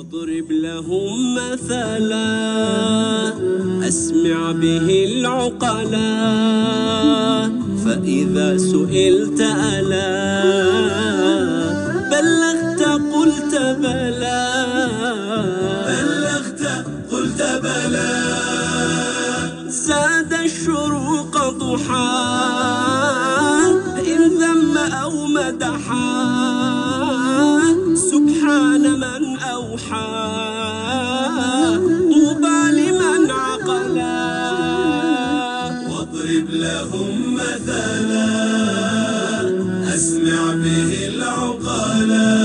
واضرب لهم مثلا. أسمع به العقلا. فإذا سئلت ألا. بلغت قلت بلى. بلغت قلت بلى. زاد الشروق ضحى. إن ذم أو مدحا. سبحان من أوحى طوبى لمن عقلا. واضرب لهم مثلا أسمع به العقلا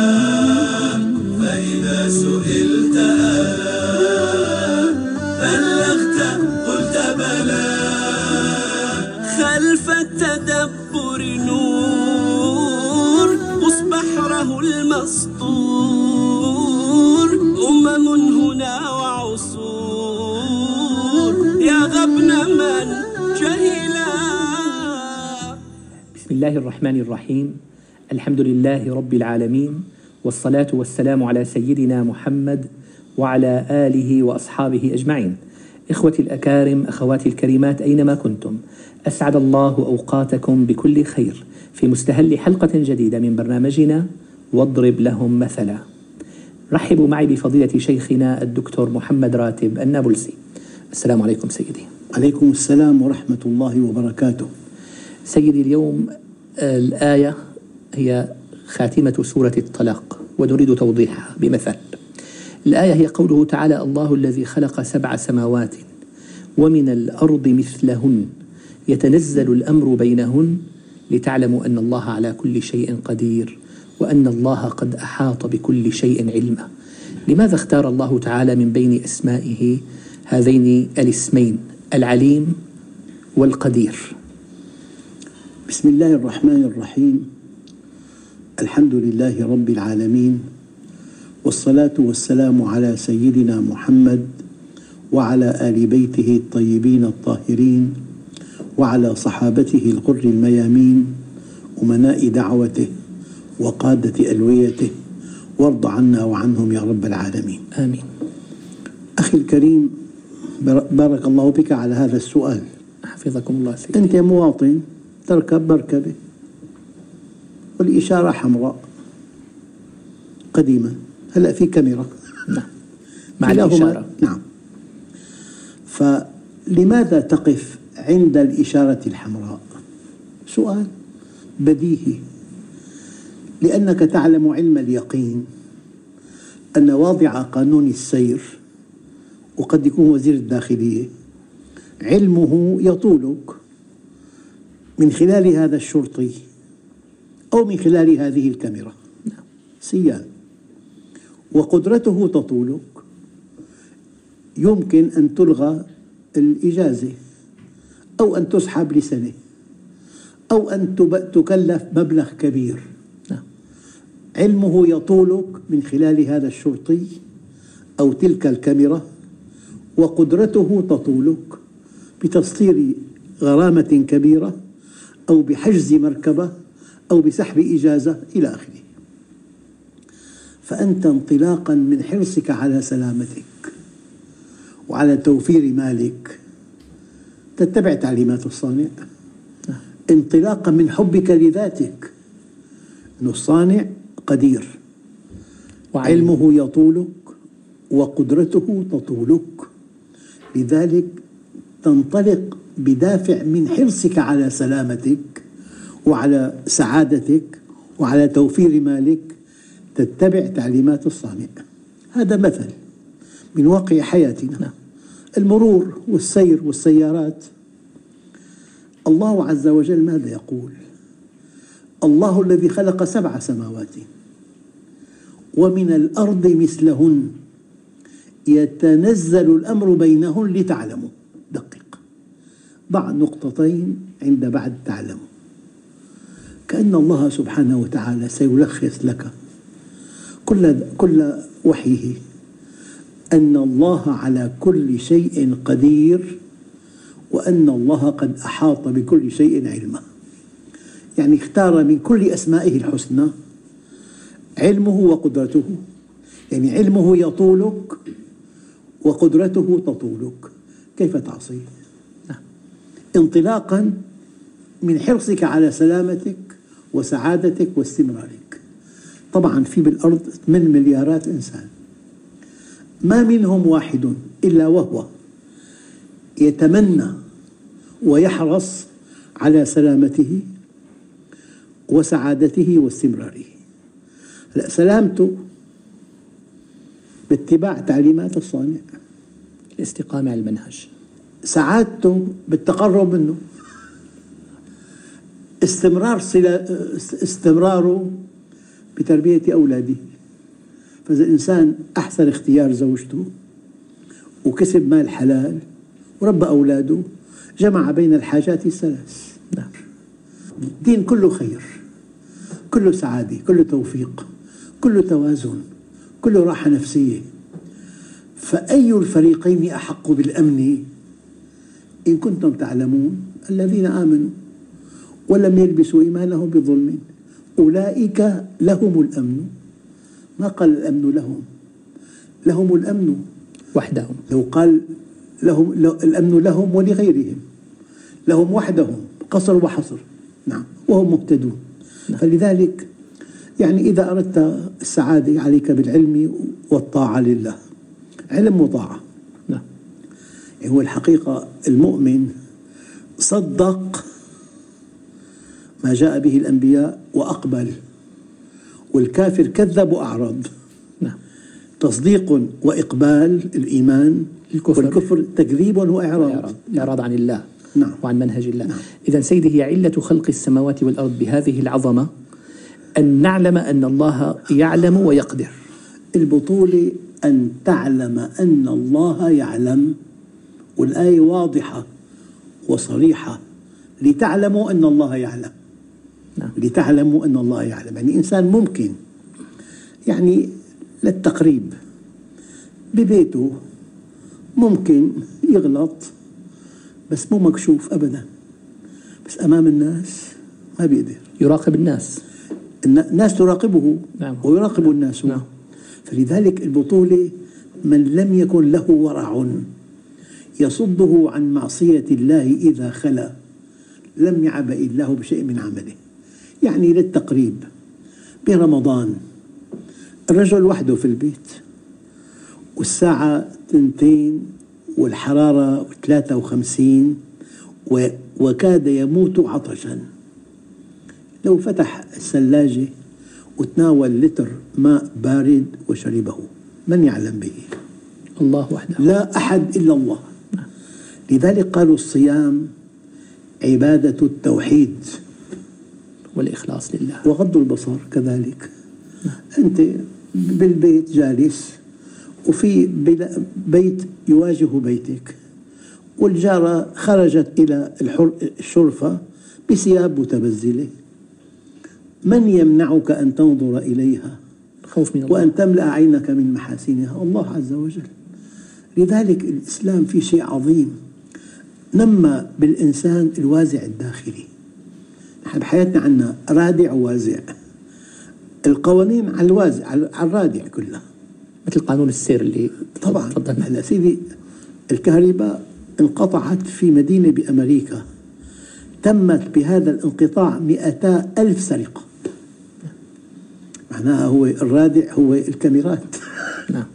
فإذا سئلت ألا بلغت قلت بلى. خلف التدبر نور قص بحره المسطور. يا غبن من جهلا. بسم الله الرحمن الرحيم. الحمد لله رب العالمين والصلاة والسلام على سيدنا محمد وعلى آله وأصحابه أجمعين. إخوتي الأكارم أخواتي الكريمات أينما كنتم. أسعد الله أوقاتكم بكل خير في مستهل حلقة جديدة من برنامجنا واضرب لهم مثلا. رحبوا معي بفضيلة شيخنا الدكتور محمد راتب النابلسي. السلام عليكم سيدي. عليكم السلام ورحمة الله وبركاته. سيدي اليوم آه، الآية هي خاتمة سورة الطلاق ونريد توضيحها بمثال الآية هي قوله تعالى الله الذي خلق سبع سماوات ومن الأرض مثلهن يتنزل الأمر بينهن لتعلموا أن الله على كل شيء قدير وأن الله قد أحاط بكل شيء علما. لماذا اختار الله تعالى من بين أسمائه هذين الاسمين العليم والقدير. بسم الله الرحمن الرحيم. الحمد لله رب العالمين والصلاة والسلام على سيدنا محمد وعلى آل بيته الطيبين الطاهرين وعلى صحابته الغر الميامين أمناء دعوته وقادة ألويته وارض عنا وعنهم يا رب العالمين. آمين. أخي الكريم بارك الله بك على هذا السؤال. حفظكم الله سيدي أنت مواطن تركب مركبة والإشارة حمراء قديما. هلأ في كاميرا؟ نعم. مع الإشارة. نعم. فلماذا تقف عند الإشارة الحمراء؟ سؤال بديهي. لأنك تعلم علم اليقين أن واضع قانون السير وقد يكون وزير الداخلية. علمه يطولك من خلال هذا الشرطي أو من خلال هذه الكاميرا. سيان وقدرته تطولك. يمكن أن تلغى الإجازة. أو أن تسحب لسنة. أو أن تكلف مبلغ كبير. علمه يطولك من خلال هذا الشرطي أو تلك الكاميرا. وقدرته تطولك بتسطير غرامة كبيرة أو بحجز مركبة أو بسحب إجازة إلى آخره. فأنت انطلاقا من حرصك على سلامتك وعلى توفير مالك. تتبع تعليمات الصانع. انطلاقا من حبك لذاتك. أن الصانع قدير. وعلم علمه يطولك وقدرته تطولك. لذلك تنطلق بدافع من حرصك على سلامتك وعلى سعادتك وعلى توفير مالك تتبع تعليمات الصانع. هذا مثل من واقع حياتنا. نعم. المرور والسير والسيارات. الله عز وجل ماذا يقول؟ الله الذي خلق سبع سماوات. ومن الأرض مثلهن. يتنزل الأمر بينهن لتعلموا. دقق ضع نقطتين عند بعد تعلموا. كأن الله سبحانه وتعالى سيلخص لك كل كل وحيه أن الله على كل شيء قدير وأن الله قد أحاط بكل شيء علما. يعني اختار من كل أسمائه الحسنى علمه وقدرته. يعني علمه يطولك وقدرته تطولك. كيف تعصيه؟ نعم. انطلاقا من حرصك على سلامتك وسعادتك واستمرارك. طبعا في بالأرض من مليارات إنسان. ما منهم واحد إلا وهو يتمنى ويحرص على سلامته وسعادته واستمراره. لا سلامته باتباع تعليمات الصانع. الاستقامة على المنهج. سعادته بالتقرب منه. استمرار صلة استمراره بتربية أولاده. فإذا الإنسان أحسن اختيار زوجته وكسب مال حلال وربى أولاده جمع بين الحاجات الثلاث. نعم. الدين كله خير كله سعادة كله توفيق كله توازن. كله راحة نفسية. فأي الفريقين أحق بالأمن إن كنتم تعلمون الذين آمنوا ولم يلبسوا إيمانهم بظلم؟ أولئك لهم الأمن. ما قال الأمن لهم؟ لهم الأمن. وحدهم. لو قال لهم الأمن لهم ولغيرهم. لهم وحدهم قصر وحصر. نعم وهم مهتدون. فلذلك يعني إذا أردت السعادة عليك بالعلم والطاعة لله. علم وطاعة. نعم. هو الحقيقة المؤمن صدق ما جاء به الأنبياء وأقبل والكافر كذب وأعرض. نعم. تصديق وإقبال الإيمان الكفر. والكفر تكذيب وإعراض. إعراض. إعراض عن الله نعم. وعن منهج الله. نعم. إذا سيدي هي علة خلق السماوات والأرض بهذه العظمة أن نعلم أن الله يعلم ويقدر. البطولة أن تعلم أن الله يعلم. والآية واضحة وصريحة. لتعلموا أن الله يعلم. نعم. لتعلموا أن الله يعلم. يعني إنسان ممكن. يعني للتقريب. ببيته ممكن يغلط بس مو مكشوف أبدا. بس أمام الناس ما بيقدر. يراقب الناس. النا- الناس تراقبه نعم. ويراقب الناس. نعم. فلذلك البطولة من لم يكن له ورع. يصده عن معصية الله إذا خلا. لم يعبأ الله بشيء من عمله. يعني للتقريب. برمضان. الرجل وحده في البيت. والساعة تنتين والحرارة 53 و- وكاد يموت عطشاً. لو فتح الثلاجة وتناول لتر ماء بارد وشربه. من يعلم به؟ الله وحده. لا أحد إلا الله. لذلك قالوا الصيام عبادة التوحيد. والإخلاص لله. وغض البصر كذلك. أنت بالبيت جالس وفي بيت يواجه بيتك والجارة خرجت إلى الشرفة بثياب متبذلة. من يمنعك أن تنظر إليها؟ خوف من الله. وأن تملأ عينك من محاسنها. الله عز وجل. لذلك الإسلام في شيء عظيم. نمى بالإنسان الوازع الداخلي. نحن بحياتنا عندنا رادع ووازع. القوانين على الوازع على الرادع كلها مثل قانون السير اللي طبعا. تفضل. هلا سيدي الكهرباء انقطعت في مدينة بأمريكا. تمت بهذا الانقطاع مئتا ألف سرقة. معناها هو الرادع هو الكاميرات. نعم.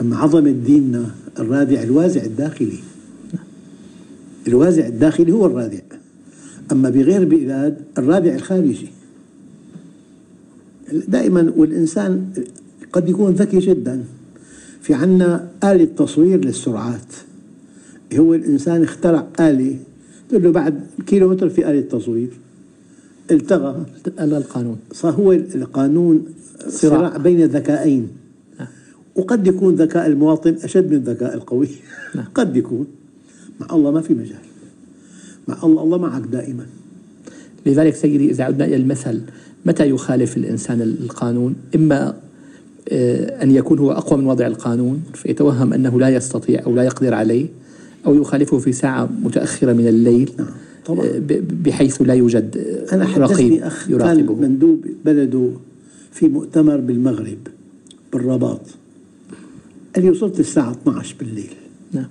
أما عظمة ديننا الرادع الوازع الداخلي. الوازع الداخلي هو الرادع. أما بغير بلاد الرادع الخارجي. دائما والإنسان قد يكون ذكي جدا. في عنا آلة تصوير للسرعات. هو الإنسان اخترع آلة تقول له بعد كيلومتر في آلة تصوير التغى ألغى القانون. صار هو القانون صراع. صراع بين ذكائين نعم. وقد يكون ذكاء المواطن أشد من ذكاء القوي. نعم. قد يكون. مع الله ما في مجال. مع الله الله معك دائما. لذلك سيدي إذا عدنا إلى المثل متى يخالف الإنسان القانون؟ إما آه، أن يكون هو أقوى من وضع القانون فيتوهم أنه لا يستطيع أو لا يقدر عليه أو يخالفه في ساعة متأخرة من الليل. نعم، طبعاً. آه، بحيث لا يوجد آه، أنا رقيب أخ يراقبه. مندوب بلده في مؤتمر بالمغرب بالرباط. قال لي وصلت الساعة 12 بالليل. نعم.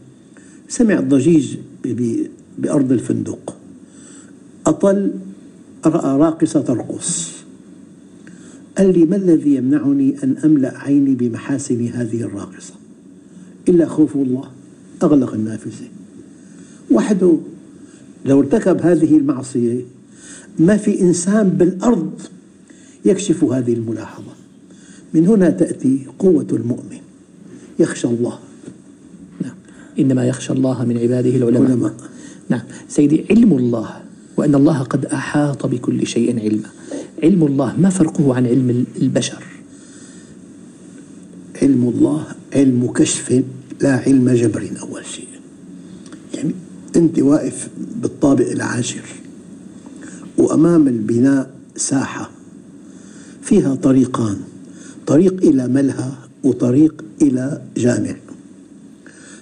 سمع ضجيج ب- ب- بأرض الفندق. أطل رأى راقصة ترقص. قال لي ما الذي يمنعني أن أملأ عيني بمحاسن هذه الراقصة؟ إلا خوف الله أغلق النافذة. وحده لو ارتكب هذه المعصية ما في إنسان بالأرض يكشف هذه الملاحظة. من هنا تأتي قوة المؤمن. يخشى الله. نعم. إنما يخشى الله من عباده العلماء. العلماء. نعم. سيدي علم الله وأن الله قد أحاط بكل شيء علما. علم الله ما فرقه عن علم البشر؟ علم الله علم كشف لا علم جبر أول شيء. أنت واقف بالطابق العاشر وأمام البناء ساحة فيها طريقان طريق إلى ملهى وطريق إلى جامع.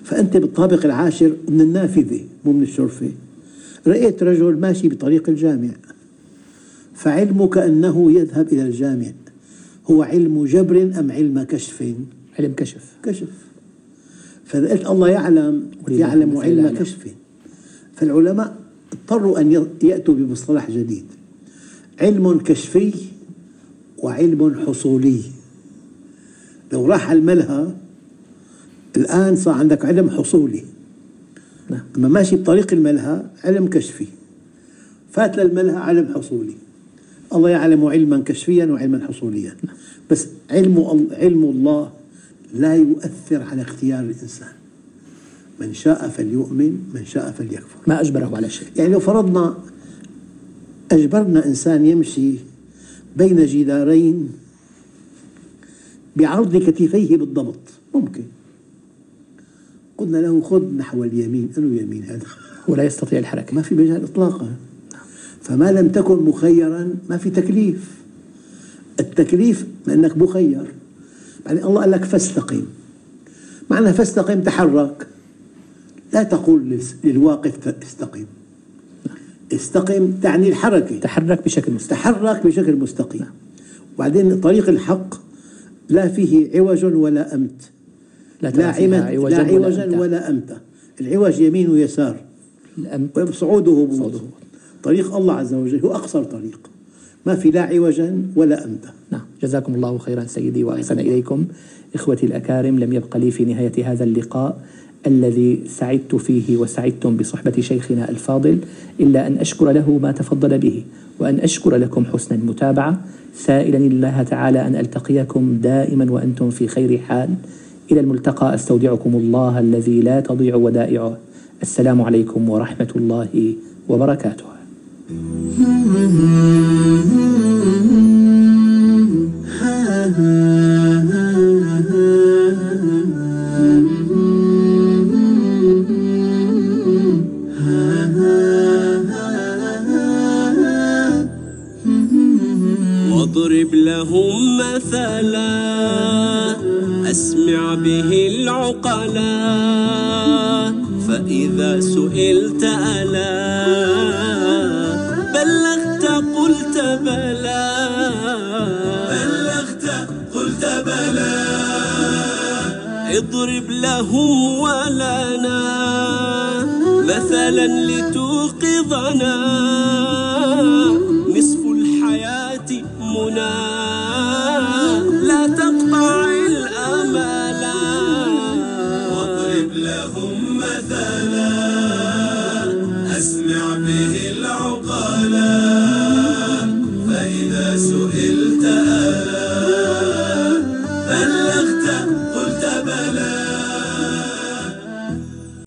فأنت بالطابق العاشر من النافذة مو من الشرفة. رأيت رجل ماشي بطريق الجامع. فعلمك أنه يذهب إلى الجامع. هو علم جبر أم علم كشف؟ علم كشف. كشف. فإذا قلت الله يعلم يعلم علم. كشف. فالعلماء اضطروا أن يأتوا بمصطلح جديد. علم كشفي وعلم حصولي. لو راح الملهى الآن صار عندك علم حصولي. نعم. أما ماشي بطريق الملهى علم كشفي. فات للملهى علم حصولي. الله يعلم علما كشفيا وعلما حصوليا. بس علم علم الله لا يؤثر على اختيار الإنسان. من شاء فليؤمن من شاء فليكفر. ما أجبره على شيء. يعني لو فرضنا أجبرنا إنسان يمشي بين جدارين بعرض كتفيه بالضبط ممكن. قلنا له خذ نحو اليمين أنه يمين هذا؟ هو لا يستطيع الحركة. ما في مجال إطلاقا. فما لم تكن مخيرا ما في تكليف. التكليف لأنك مخير. يعني الله قال لك فاستقم. معنى فاستقم تحرك. لا تقول للواقف استقم استقم تعني الحركة. تحرك بشكل مستقيم. تحرك بشكل مستقيم. وبعدين طريق الحق لا فيه عوج ولا أمت. لا لا عوجا لا ولا عوجا أمتا. ولا أمتا العوج يمين ويسار. الأمت. صعوده هبوط صعوده. طريق الله عز وجل هو أقصر طريق. ما في لا عوجا ولا أمتا نعم. جزاكم الله خيرا سيدي وأحسن إليكم. إخوتي الأكارم لم يبق لي في نهاية هذا اللقاء الذي سعدت فيه وسعدتم بصحبة شيخنا الفاضل إلا أن أشكر له ما تفضل به وأن أشكر لكم حسن المتابعة. سائلا الله تعالى أن ألتقيكم دائما وأنتم في خير حال. إلى الملتقى أستودعكم الله الذي لا تضيع ودائعه. السلام عليكم ورحمة الله وبركاته. واضرب لهم مثلا. أسمع به العقلا. فإذا سئلت ألا بلغت قلت بلى. بلغت قلت بلى. اضرب لهم ولنا. مثلا لتوقظنا. منى